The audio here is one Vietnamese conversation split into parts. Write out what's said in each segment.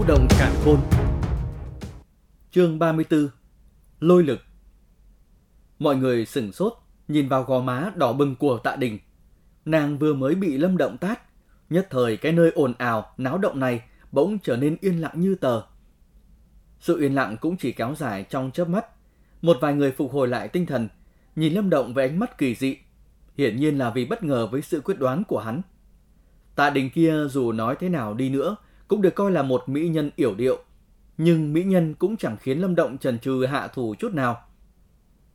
Vũ động cản khôn Chương 34 Lôi lực Mọi người sửng sốt, nhìn vào gò má đỏ bừng của tạ đình. Nàng vừa mới bị lâm động tát, nhất thời cái nơi ồn ào, náo động này bỗng trở nên yên lặng như tờ. Sự yên lặng cũng chỉ kéo dài trong chớp mắt. Một vài người phục hồi lại tinh thần, nhìn lâm động với ánh mắt kỳ dị. Hiển nhiên là vì bất ngờ với sự quyết đoán của hắn. Tạ đình kia dù nói thế nào đi nữa, cũng được coi là một mỹ nhân yểu điệu. Nhưng mỹ nhân cũng chẳng khiến Lâm Động trần trừ hạ thủ chút nào.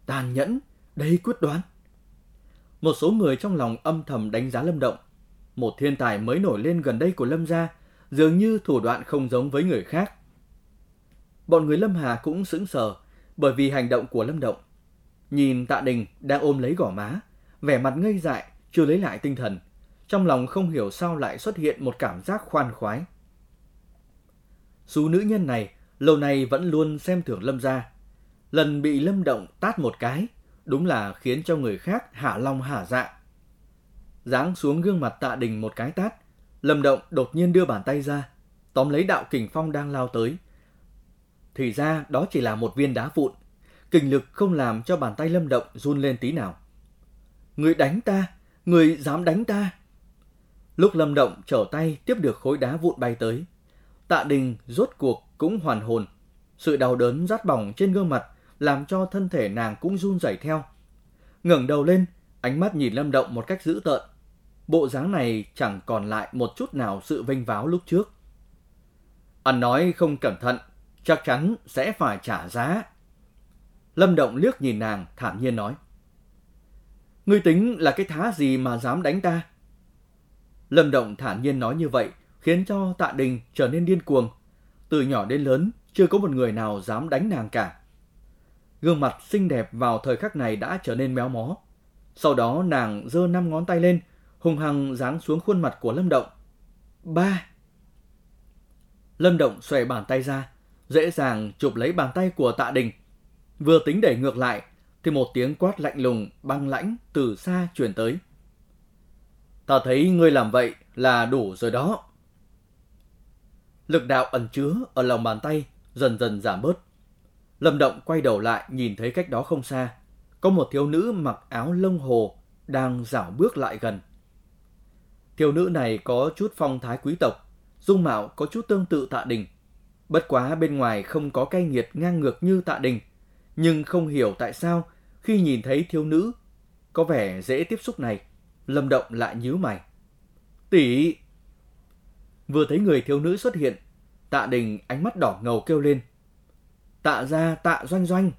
Tàn nhẫn, đầy quyết đoán. Một số người trong lòng âm thầm đánh giá Lâm Động. Một thiên tài mới nổi lên gần đây của Lâm gia, dường như thủ đoạn không giống với người khác. Bọn người Lâm Hà cũng sững sờ bởi vì hành động của Lâm Động. Nhìn Tạ Đình đang ôm lấy gò má, vẻ mặt ngây dại, chưa lấy lại tinh thần. Trong lòng không hiểu sao lại xuất hiện một cảm giác khoan khoái. Dù nữ nhân này lâu nay vẫn luôn xem thường Lâm gia. Lần bị Lâm Động tát một cái, đúng là khiến cho người khác hạ long hạ dạ. Giáng xuống gương mặt tạ đình một cái tát, Lâm Động đột nhiên đưa bàn tay ra, tóm lấy đạo kình phong đang lao tới. Thì ra đó chỉ là một viên đá vụn, kình lực không làm cho bàn tay Lâm Động run lên tí nào. Người đánh ta, người dám đánh ta. Lúc Lâm Động trở tay tiếp được khối đá vụn bay tới, Tạ Đình rốt cuộc cũng hoàn hồn. Sự đau đớn rát bỏng trên gương mặt làm cho thân thể nàng cũng run rẩy theo. ngẩng đầu lên, ánh mắt nhìn Lâm Động một cách dữ tợn. Bộ dáng này chẳng còn lại một chút nào sự vinh váo lúc trước. Anh nói không cẩn thận, chắc chắn sẽ phải trả giá. Lâm Động liếc nhìn nàng, thản nhiên nói. Ngươi tính là cái thá gì mà dám đánh ta? Lâm Động thản nhiên nói như vậy, khiến cho Tạ Đình trở nên điên cuồng. Từ nhỏ đến lớn, chưa có một người nào dám đánh nàng cả. Gương mặt xinh đẹp vào thời khắc này đã trở nên méo mó. Sau đó nàng giơ năm ngón tay lên, hùng hăng giáng xuống khuôn mặt của Lâm Động. Ba! Lâm Động xòe bàn tay ra, dễ dàng chụp lấy bàn tay của Tạ Đình. Vừa tính đẩy ngược lại, thì một tiếng quát lạnh lùng, băng lãnh từ xa truyền tới. Ta thấy ngươi làm vậy là đủ rồi đó. Lực đạo ẩn chứa ở lòng bàn tay dần dần giảm bớt. Lâm Động quay đầu lại nhìn thấy cách đó không xa, có một thiếu nữ mặc áo lông hồ đang dảo bước lại gần. Thiếu nữ này có chút phong thái quý tộc, dung mạo có chút tương tự Tạ Đình. Bất quá bên ngoài không có cay nghiệt ngang ngược như Tạ Đình, nhưng không hiểu tại sao khi nhìn thấy thiếu nữ có vẻ dễ tiếp xúc này, Lâm Động lại nhíu mày. Tỷ, Vừa thấy người thiếu nữ xuất hiện, tạ đình ánh mắt đỏ ngầu kêu lên. Tạ ra tạ doanh doanh.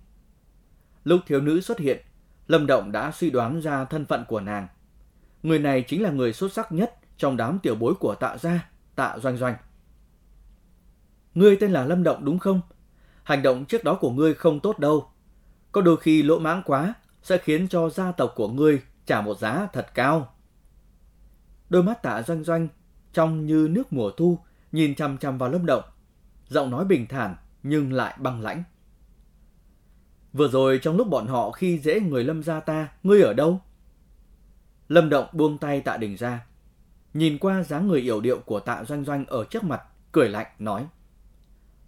Lúc thiếu nữ xuất hiện, Lâm Động đã suy đoán ra thân phận của nàng. Người này chính là người xuất sắc nhất trong đám tiểu bối của tạ gia, tạ doanh doanh. Ngươi tên là Lâm Động đúng không? Hành động trước đó của ngươi không tốt đâu. Có đôi khi lỗ mãng quá sẽ khiến cho gia tộc của ngươi trả một giá thật cao. Đôi mắt tạ doanh doanh trong như nước mùa thu, nhìn chằm chằm vào Lâm Động. Giọng nói bình thản nhưng lại băng lãnh. Vừa rồi trong lúc bọn họ khi dễ người Lâm gia ta, ngươi ở đâu? Lâm Động buông tay tạ đình ra. Nhìn qua dáng người yểu điệu của tạ doanh doanh ở trước mặt, cười lạnh, nói.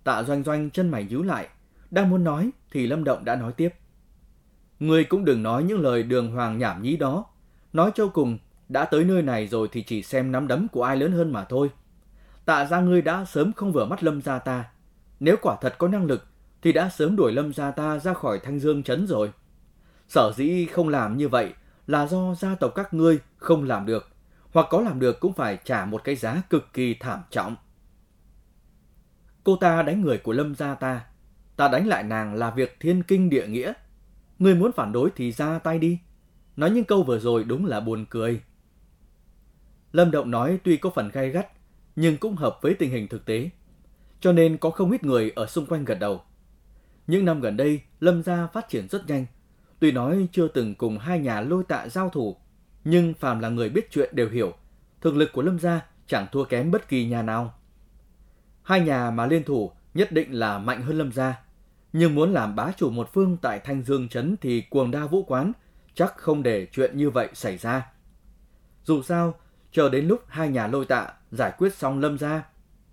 Tạ doanh doanh chân mày nhíu lại, đang muốn nói thì Lâm Động đã nói tiếp. Ngươi cũng đừng nói những lời đường hoàng nhảm nhí đó. Nói cho cùng, đã tới nơi này rồi thì chỉ xem nắm đấm của ai lớn hơn mà thôi. Tạ ra ngươi đã sớm không vừa mắt lâm gia ta. Nếu quả thật có năng lực, thì đã sớm đuổi lâm gia ta ra khỏi thanh dương chấn rồi. Sở dĩ không làm như vậy là do gia tộc các ngươi không làm được, hoặc có làm được cũng phải trả một cái giá cực kỳ thảm trọng. Cô ta đánh người của lâm gia ta, ta đánh lại nàng là việc thiên kinh địa nghĩa. Ngươi muốn phản đối thì ra tay đi. Nói những câu vừa rồi đúng là buồn cười. Lâm Động nói tuy có phần gai gắt, nhưng cũng hợp với tình hình thực tế. Cho nên có không ít người ở xung quanh gật đầu. Những năm gần đây, Lâm gia phát triển rất nhanh. Tuy nói chưa từng cùng hai nhà lôi tạ giao thủ, nhưng phàm là người biết chuyện đều hiểu, thực lực của Lâm gia chẳng thua kém bất kỳ nhà nào. Hai nhà mà liên thủ nhất định là mạnh hơn Lâm gia, nhưng muốn làm bá chủ một phương tại Thanh Dương Trấn thì cuồng đa vũ quán chắc không để chuyện như vậy xảy ra. Dù sao, chờ đến lúc hai nhà lôi tạ giải quyết xong lâm gia,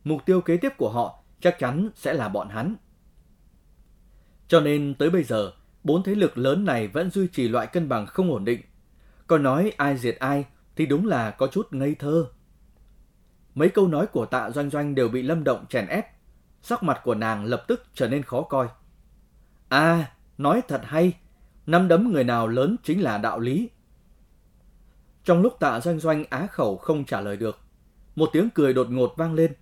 mục tiêu kế tiếp của họ chắc chắn sẽ là bọn hắn. Cho nên tới bây giờ, bốn thế lực lớn này vẫn duy trì loại cân bằng không ổn định. Còn nói ai diệt ai thì đúng là có chút ngây thơ. Mấy câu nói của tạ doanh doanh đều bị lâm động chèn ép. Sắc mặt của nàng lập tức trở nên khó coi. À, nói thật hay, năm đấm người nào lớn chính là đạo lý. Trong lúc tạ doanh doanh á khẩu không trả lời được, một tiếng cười đột ngột vang lên.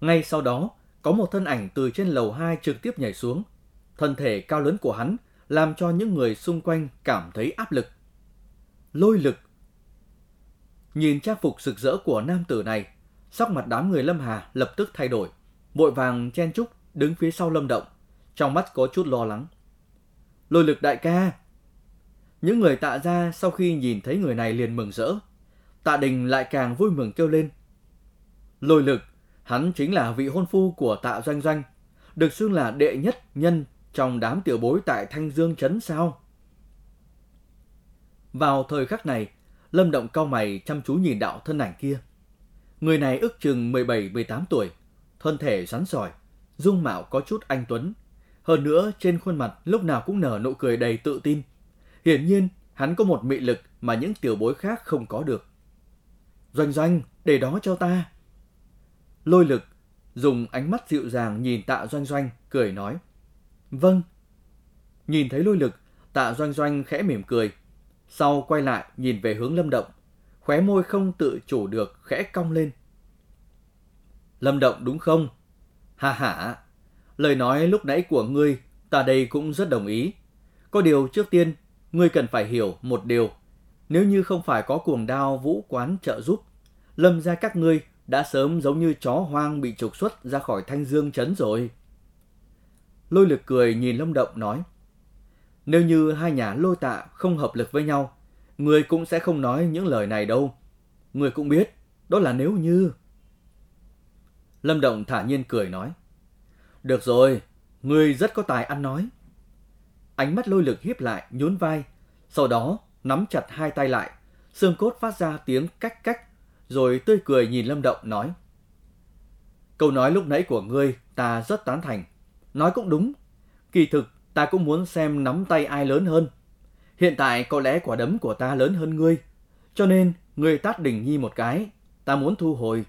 Ngay sau đó, có một thân ảnh từ trên lầu 2 trực tiếp nhảy xuống. Thân thể cao lớn của hắn làm cho những người xung quanh cảm thấy áp lực. Lôi lực. Nhìn trang phục rực rỡ của nam tử này, sắc mặt đám người Lâm Hà lập tức thay đổi, vội vàng chen chúc đứng phía sau Lâm Động, trong mắt có chút lo lắng. Lôi lực đại ca. Những người tạ ra sau khi nhìn thấy người này liền mừng rỡ. Tạ đình lại càng vui mừng kêu lên. Lôi lực, hắn chính là vị hôn phu của tạ doanh doanh, được xưng là đệ nhất nhân trong đám tiểu bối tại Thanh Dương Trấn sao? Vào thời khắc này, Lâm Động cao mày chăm chú nhìn đạo thân ảnh kia. Người này ước chừng 17-18 tuổi, thân thể rắn sỏi, dung mạo có chút anh tuấn. Hơn nữa, trên khuôn mặt lúc nào cũng nở nụ cười đầy tự tin. Hiển nhiên, hắn có một mị lực mà những tiểu bối khác không có được. Doanh doanh, để đó cho ta. Lôi lực, dùng ánh mắt dịu dàng nhìn tạ doanh doanh, cười nói. Vâng. Nhìn thấy lôi lực, tạ doanh doanh khẽ mỉm cười. Sau quay lại nhìn về hướng lâm động. Khóe môi không tự chủ được khẽ cong lên. Lâm động đúng không? Hà hả. Lời nói lúc nãy của ngươi, ta đây cũng rất đồng ý. Có điều trước tiên, ngươi cần phải hiểu một điều. Nếu như không phải có cuồng đao vũ quán trợ giúp, lâm ra các ngươi đã sớm giống như chó hoang bị trục xuất ra khỏi thanh dương chấn rồi. Lôi lực cười nhìn Lâm Động nói. Nếu như hai nhà lôi tạ không hợp lực với nhau, người cũng sẽ không nói những lời này đâu. Người cũng biết, đó là nếu như... Lâm Động thả nhiên cười nói. Được rồi, người rất có tài ăn nói. Ánh mắt lôi lực hiếp lại, nhún vai, sau đó nắm chặt hai tay lại, xương cốt phát ra tiếng cách cách, rồi tươi cười nhìn Lâm Động nói. Câu nói lúc nãy của ngươi ta rất tán thành. Nói cũng đúng. Kỳ thực, ta cũng muốn xem nắm tay ai lớn hơn. Hiện tại có lẽ quả đấm của ta lớn hơn ngươi. Cho nên, ngươi tát đỉnh nhi một cái. Ta muốn thu hồi.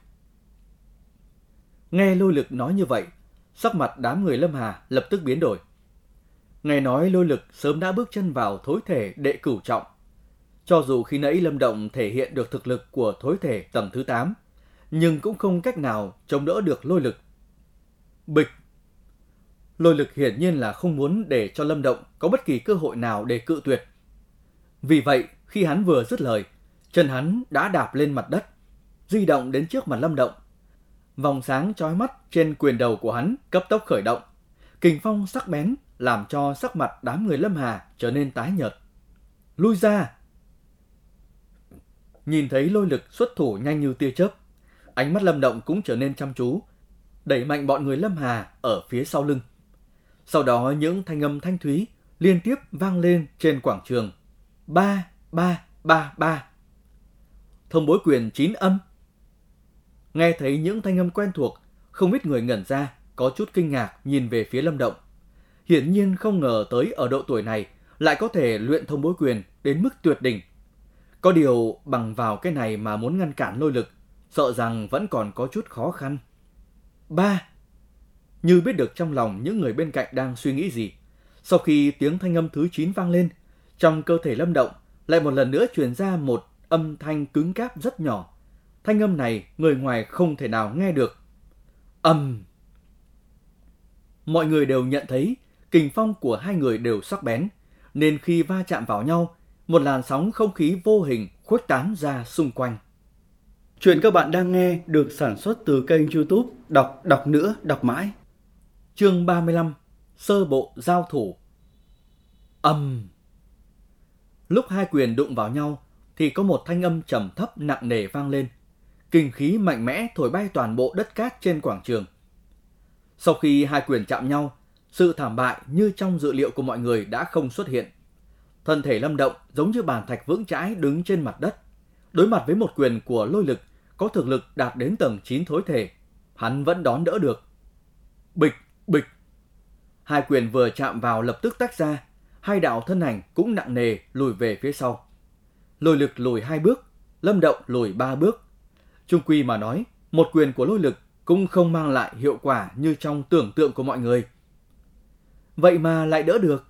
Nghe lôi lực nói như vậy, sắc mặt đám người Lâm Hà lập tức biến đổi. Nghe nói lôi lực sớm đã bước chân vào thối thể đệ cửu trọng. Cho dù khi nãy Lâm Động thể hiện được thực lực của thối thể tầng thứ 8, nhưng cũng không cách nào chống đỡ được lôi lực. Bịch Lôi lực hiển nhiên là không muốn để cho Lâm Động có bất kỳ cơ hội nào để cự tuyệt. Vì vậy, khi hắn vừa dứt lời, chân hắn đã đạp lên mặt đất, di động đến trước mặt Lâm Động. Vòng sáng chói mắt trên quyền đầu của hắn cấp tốc khởi động. Kình phong sắc bén làm cho sắc mặt đám người Lâm Hà trở nên tái nhợt. Lui ra! Nhìn thấy lôi lực xuất thủ nhanh như tia chớp, ánh mắt Lâm Động cũng trở nên chăm chú, đẩy mạnh bọn người Lâm Hà ở phía sau lưng. Sau đó những thanh âm thanh thúy liên tiếp vang lên trên quảng trường. Ba, ba, ba, ba. Thông bối quyền chín âm. Nghe thấy những thanh âm quen thuộc, không ít người ngẩn ra, có chút kinh ngạc nhìn về phía Lâm Động. Hiển nhiên không ngờ tới ở độ tuổi này lại có thể luyện thông bối quyền đến mức tuyệt đỉnh. Có điều bằng vào cái này mà muốn ngăn cản lôi lực, sợ rằng vẫn còn có chút khó khăn. Ba, như biết được trong lòng những người bên cạnh đang suy nghĩ gì. Sau khi tiếng thanh âm thứ 9 vang lên, trong cơ thể Lâm Động lại một lần nữa truyền ra một âm thanh cứng cáp rất nhỏ. Thanh âm này người ngoài không thể nào nghe được. Âm. Mọi người đều nhận thấy kình phong của hai người đều sắc bén, nên khi va chạm vào nhau, một làn sóng không khí vô hình khuếch tán ra xung quanh. Chuyện các bạn đang nghe được sản xuất từ kênh youtube Đọc Đọc Nữa Đọc Mãi. Chương 35 Sơ bộ giao thủ Âm Lúc hai quyền đụng vào nhau thì có một thanh âm trầm thấp nặng nề vang lên. Kinh khí mạnh mẽ thổi bay toàn bộ đất cát trên quảng trường. Sau khi hai quyền chạm nhau, sự thảm bại như trong dự liệu của mọi người đã không xuất hiện. Thân thể lâm động giống như bàn thạch vững chãi đứng trên mặt đất. Đối mặt với một quyền của lôi lực có thực lực đạt đến tầng 9 thối thể, hắn vẫn đón đỡ được bịch, bịch. Hai quyền vừa chạm vào lập tức tách ra, hai đạo thân ảnh cũng nặng nề lùi về phía sau. Lôi lực lùi hai bước, lâm động lùi ba bước. Trung quy mà nói, một quyền của lôi lực cũng không mang lại hiệu quả như trong tưởng tượng của mọi người. Vậy mà lại đỡ được.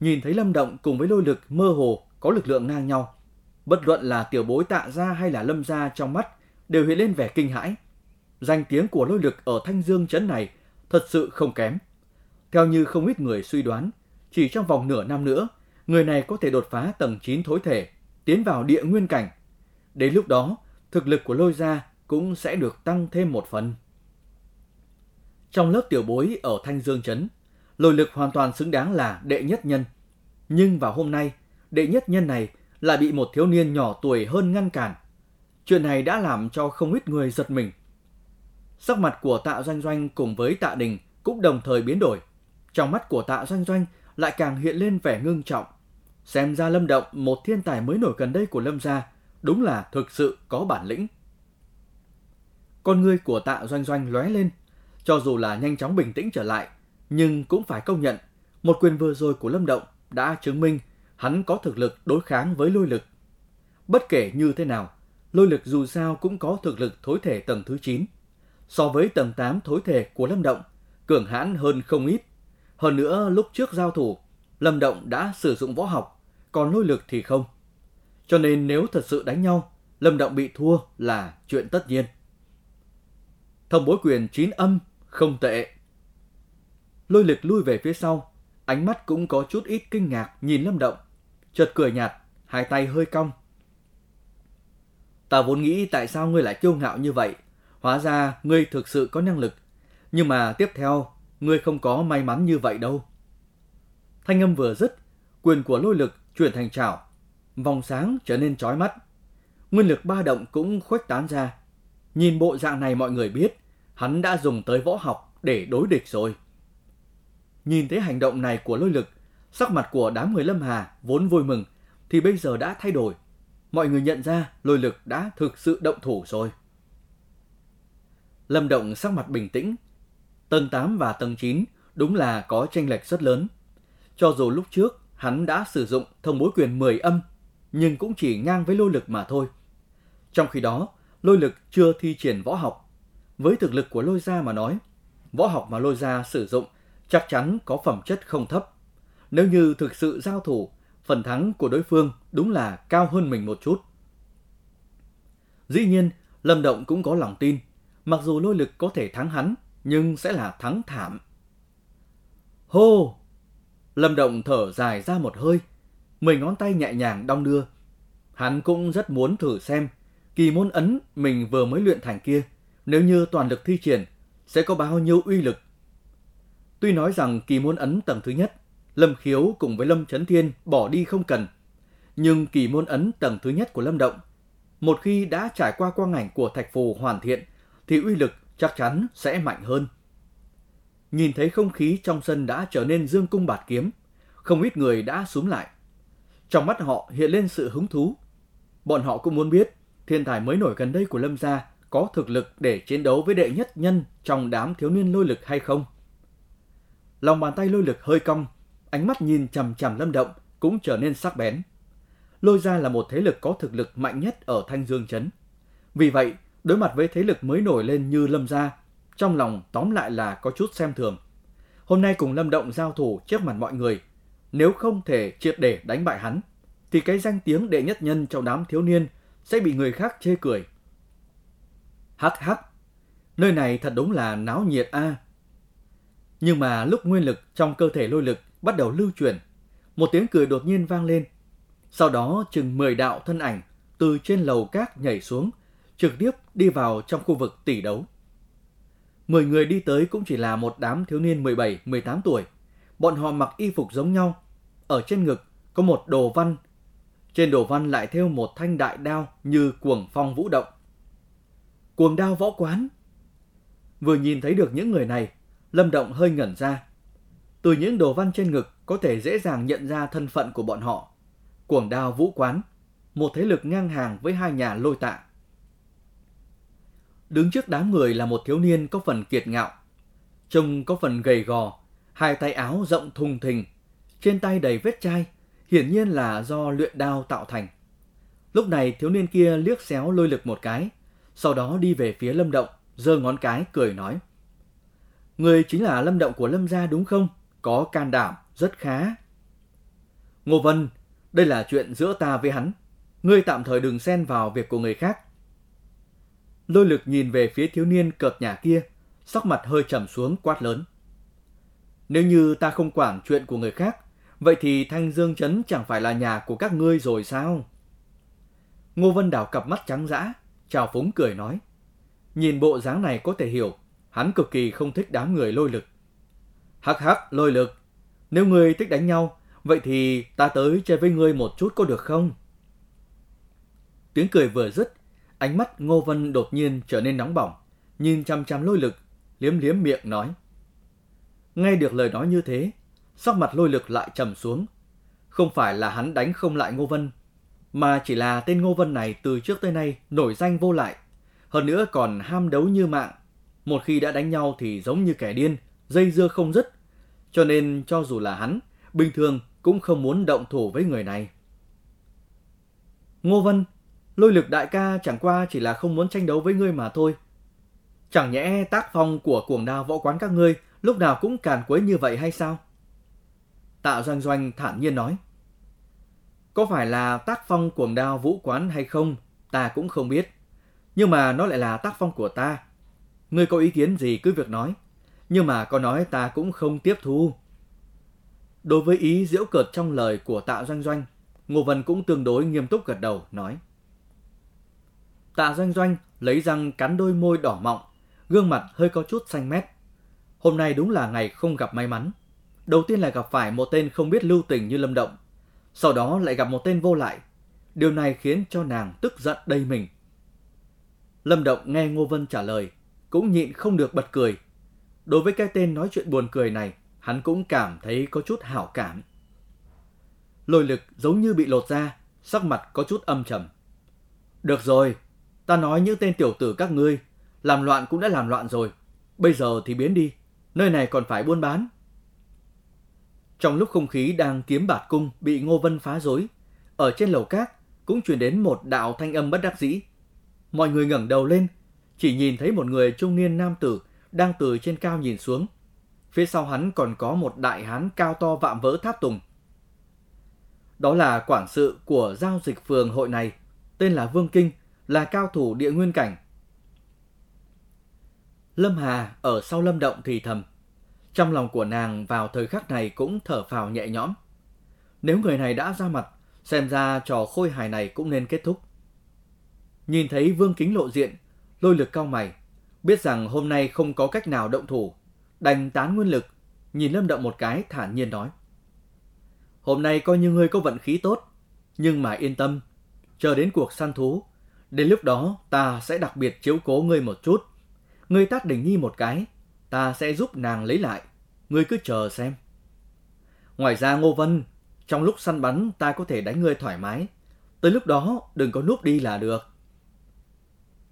Nhìn thấy lâm động cùng với lôi lực mơ hồ có lực lượng ngang nhau. Bất luận là tiểu bối tạ ra hay là lâm ra trong mắt đều hiện lên vẻ kinh hãi. Danh tiếng của lôi lực ở Thanh Dương trấn này thật sự không kém. Theo như không ít người suy đoán, chỉ trong vòng nửa năm nữa, người này có thể đột phá tầng 9 thối thể, tiến vào địa nguyên cảnh. Đến lúc đó, thực lực của lôi gia cũng sẽ được tăng thêm một phần. Trong lớp tiểu bối ở Thanh Dương Trấn, lôi lực hoàn toàn xứng đáng là đệ nhất nhân. Nhưng vào hôm nay, đệ nhất nhân này lại bị một thiếu niên nhỏ tuổi hơn ngăn cản. Chuyện này đã làm cho không ít người giật mình. Sắc mặt của tạ doanh doanh cùng với tạ đình cũng đồng thời biến đổi. Trong mắt của tạ doanh doanh lại càng hiện lên vẻ ngưng trọng. Xem ra Lâm Động, một thiên tài mới nổi gần đây của Lâm gia, đúng là thực sự có bản lĩnh. Con ngươi của tạ doanh doanh lóe lên, cho dù là nhanh chóng bình tĩnh trở lại, nhưng cũng phải công nhận, một quyền vừa rồi của Lâm Động đã chứng minh hắn có thực lực đối kháng với lôi lực. Bất kể như thế nào, lôi lực dù sao cũng có thực lực thối thể tầng thứ 9. So với tầng 8 thối thể của Lâm Động, cường hãn hơn không ít. Hơn nữa, lúc trước giao thủ, Lâm Động đã sử dụng võ học, còn lôi lực thì không. Cho nên nếu thật sự đánh nhau, Lâm Động bị thua là chuyện tất nhiên. Thông bối quyền chín âm, không tệ. Lôi lực lui về phía sau, ánh mắt cũng có chút ít kinh ngạc nhìn Lâm Động. Chợt cười nhạt, hai tay hơi cong. Ta vốn nghĩ tại sao ngươi lại kiêu ngạo như vậy. Hóa ra ngươi thực sự có năng lực. Nhưng mà tiếp theo, ngươi không có may mắn như vậy đâu. Thanh âm vừa dứt, quyền của lôi lực chuyển thành trảo. Vòng sáng trở nên chói mắt. Nguyên lực ba động cũng khuếch tán ra. Nhìn bộ dạng này mọi người biết, hắn đã dùng tới võ học để đối địch rồi. Nhìn thấy hành động này của lôi lực, sắc mặt của đám người Lâm Hà vốn vui mừng, thì bây giờ đã thay đổi. Mọi người nhận ra lôi lực đã thực sự động thủ rồi. Lâm Động sắc mặt bình tĩnh. Tầng 8 và tầng 9 đúng là có tranh lệch rất lớn. Cho dù lúc trước hắn đã sử dụng thông bối quyền 10 âm, nhưng cũng chỉ ngang với lôi lực mà thôi. Trong khi đó, lôi lực chưa thi triển võ học. Với thực lực của lôi gia mà nói, võ học mà lôi gia sử dụng chắc chắn có phẩm chất không thấp. Nếu như thực sự giao thủ, phần thắng của đối phương đúng là cao hơn mình một chút. Dĩ nhiên, Lâm Động cũng có lòng tin, mặc dù lôi lực có thể thắng hắn, nhưng sẽ là thắng thảm. Hô! Lâm Động thở dài ra một hơi, mười ngón tay nhẹ nhàng đong đưa. Hắn cũng rất muốn thử xem kỳ môn ấn mình vừa mới luyện thành kia, nếu như toàn lực thi triển, sẽ có bao nhiêu uy lực. Tuy nói rằng kỳ môn ấn tầng thứ nhất, Lâm Khiếu cùng với Lâm Trấn Thiên bỏ đi không cần, nhưng kỳ môn ấn tầng thứ nhất của Lâm Động, một khi đã trải qua quang ảnh của thạch phù hoàn thiện, thì uy lực chắc chắn sẽ mạnh hơn. Nhìn thấy không khí trong sân đã trở nên dương cung bạt kiếm, không ít người đã xuống lại. Trong mắt họ hiện lên sự hứng thú. Bọn họ cũng muốn biết thiên tài mới nổi gần đây của Lâm gia có thực lực để chiến đấu với đệ nhất nhân trong đám thiếu niên lôi lực hay không. Lòng bàn tay lôi lực hơi cong, ánh mắt nhìn chằm chằm Lâm Động cũng trở nên sắc bén. Lôi gia là một thế lực có thực lực mạnh nhất ở Thanh Dương Trấn. Vì vậy, đối mặt với thế lực mới nổi lên như Lâm gia, trong lòng tóm lại là có chút xem thường. Hôm nay cùng Lâm Động giao thủ trước mặt mọi người, nếu không thể triệt để đánh bại hắn, thì cái danh tiếng đệ nhất nhân trong đám thiếu niên sẽ bị người khác chê cười. Hắc hắc, nơi này thật đúng là náo nhiệt a. Nhưng mà lúc nguyên lực trong cơ thể lôi lực bắt đầu lưu chuyển, một tiếng cười đột nhiên vang lên. Sau đó chừng 10 đạo thân ảnh từ trên lầu cát nhảy xuống, trực tiếp đi vào trong khu vực tỷ đấu. 10 người đi tới cũng chỉ là một đám thiếu niên 17-18 tuổi. Bọn họ mặc y phục giống nhau. Ở trên ngực có một đồ văn. Trên đồ văn lại theo một thanh đại đao như cuồng phong vũ động. Cuồng đao võ quán. Vừa nhìn thấy được những người này, Lâm Động hơi ngẩn ra. Từ những đồ văn trên ngực có thể dễ dàng nhận ra thân phận của bọn họ. Cuồng đao vũ quán, một thế lực ngang hàng với hai nhà lôi tạ. Đứng trước đám người là một thiếu niên có phần kiệt ngạo. Trông có phần gầy gò, hai tay áo rộng thùng thình, trên tay đầy vết chai, hiển nhiên là do luyện đao tạo thành. Lúc này thiếu niên kia liếc xéo lôi lực một cái, sau đó đi về phía lâm động, giơ ngón cái cười nói. Người chính là lâm động của lâm gia đúng không? Có can đảm, rất khá. Ngô Vân, đây là chuyện giữa ta với hắn. Ngươi tạm thời đừng xen vào việc của người khác. Lôi lực nhìn về phía thiếu niên cợt nhà kia, sắc mặt hơi trầm xuống quát lớn. Nếu như ta không quản chuyện của người khác, vậy thì Thanh Dương Trấn chẳng phải là nhà của các ngươi rồi sao? Ngô Vân đảo cặp mắt trắng dã, chào phúng cười nói. Nhìn bộ dáng này có thể hiểu, hắn cực kỳ không thích đám người lôi lực. Hắc hắc, lôi lực, nếu ngươi thích đánh nhau, vậy thì ta tới chơi với ngươi một chút có được không? Tiếng cười vừa dứt, ánh mắt Ngô Vân đột nhiên trở nên nóng bỏng, nhìn chăm chăm lôi lực, liếm liếm miệng nói. Nghe được lời nói như thế, sắc mặt lôi lực lại trầm xuống. Không phải là hắn đánh không lại Ngô Vân, mà chỉ là tên Ngô Vân này từ trước tới nay nổi danh vô lại. Hơn nữa còn ham đấu như mạng. Một khi đã đánh nhau thì giống như kẻ điên, dây dưa không dứt. Cho nên cho dù là hắn, bình thường cũng không muốn động thủ với người này. Ngô Vân, lôi lực đại ca chẳng qua chỉ là không muốn tranh đấu với ngươi mà thôi. Chẳng nhẽ tác phong của cuồng đao võ quán các ngươi lúc nào cũng càn quấy như vậy hay sao? Tạ Doanh Doanh thản nhiên nói. Có phải là tác phong cuồng đao vũ quán hay không, ta cũng không biết. Nhưng mà nó lại là tác phong của ta. Ngươi có ý kiến gì cứ việc nói. Nhưng mà có nói ta cũng không tiếp thu. Đối với ý diễu cợt trong lời của Tạ Doanh Doanh, Ngô Vân cũng tương đối nghiêm túc gật đầu, nói. Tạ Doanh Doanh lấy răng cắn đôi môi đỏ mọng, gương mặt hơi có chút xanh mét. Hôm nay đúng là ngày không gặp may mắn. Đầu tiên là gặp phải một tên không biết lưu tình như Lâm Động, sau đó lại gặp một tên vô lại. Điều này khiến cho nàng tức giận đầy mình. Lâm Động nghe Ngô Vân trả lời, cũng nhịn không được bật cười. Đối với cái tên nói chuyện buồn cười này, hắn cũng cảm thấy có chút hảo cảm. Lôi lực giống như bị lột ra, sắc mặt có chút âm trầm. Được rồi, ta nói những tên tiểu tử các ngươi, làm loạn cũng đã làm loạn rồi. Bây giờ thì biến đi, nơi này còn phải buôn bán. Trong lúc không khí đang kiếm bạt cung bị Ngô Vân phá rối, ở trên lầu cát cũng truyền đến một đạo thanh âm bất đắc dĩ. Mọi người ngẩng đầu lên, chỉ nhìn thấy một người trung niên nam tử đang từ trên cao nhìn xuống. Phía sau hắn còn có một đại hán cao to vạm vỡ tháp tùng. Đó là quản sự của giao dịch phường hội này, tên là Vương Kinh, là cao thủ địa nguyên cảnh. Lâm Hà ở sau Lâm Động thì thầm. Trong lòng của nàng vào thời khắc này cũng thở phào nhẹ nhõm. Nếu người này đã ra mặt, xem ra trò khôi hài này cũng nên kết thúc. Nhìn thấy Vương Kính lộ diện, lôi lực cao mày, biết rằng hôm nay không có cách nào động thủ, đành tán nguyên lực, nhìn Lâm Động một cái thản nhiên nói. Hôm nay coi như ngươi có vận khí tốt, nhưng mà yên tâm, chờ đến cuộc săn thú, đến lúc đó ta sẽ đặc biệt chiếu cố ngươi một chút. Ngươi tát đỉnh nhi một cái, ta sẽ giúp nàng lấy lại, ngươi cứ chờ xem. Ngoài ra Ngô Vân, trong lúc săn bắn ta có thể đánh ngươi thoải mái, tới lúc đó đừng có núp đi là được.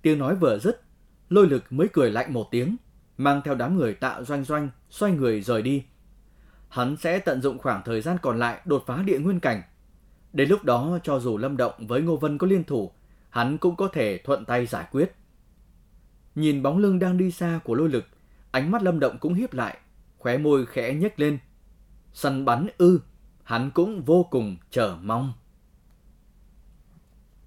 Tiếng nói vừa dứt, lôi lực mới cười lạnh một tiếng, mang theo đám người tạ doanh doanh, xoay người rời đi. Hắn sẽ tận dụng khoảng thời gian còn lại đột phá địa nguyên cảnh. Đến lúc đó cho dù Lâm Động với Ngô Vân có liên thủ, hắn cũng có thể thuận tay giải quyết. Nhìn bóng lưng đang đi xa của lôi lực, ánh mắt Lâm Động cũng hiếp lại, khóe môi khẽ nhếch lên. Săn bắn ư, hắn cũng vô cùng chờ mong.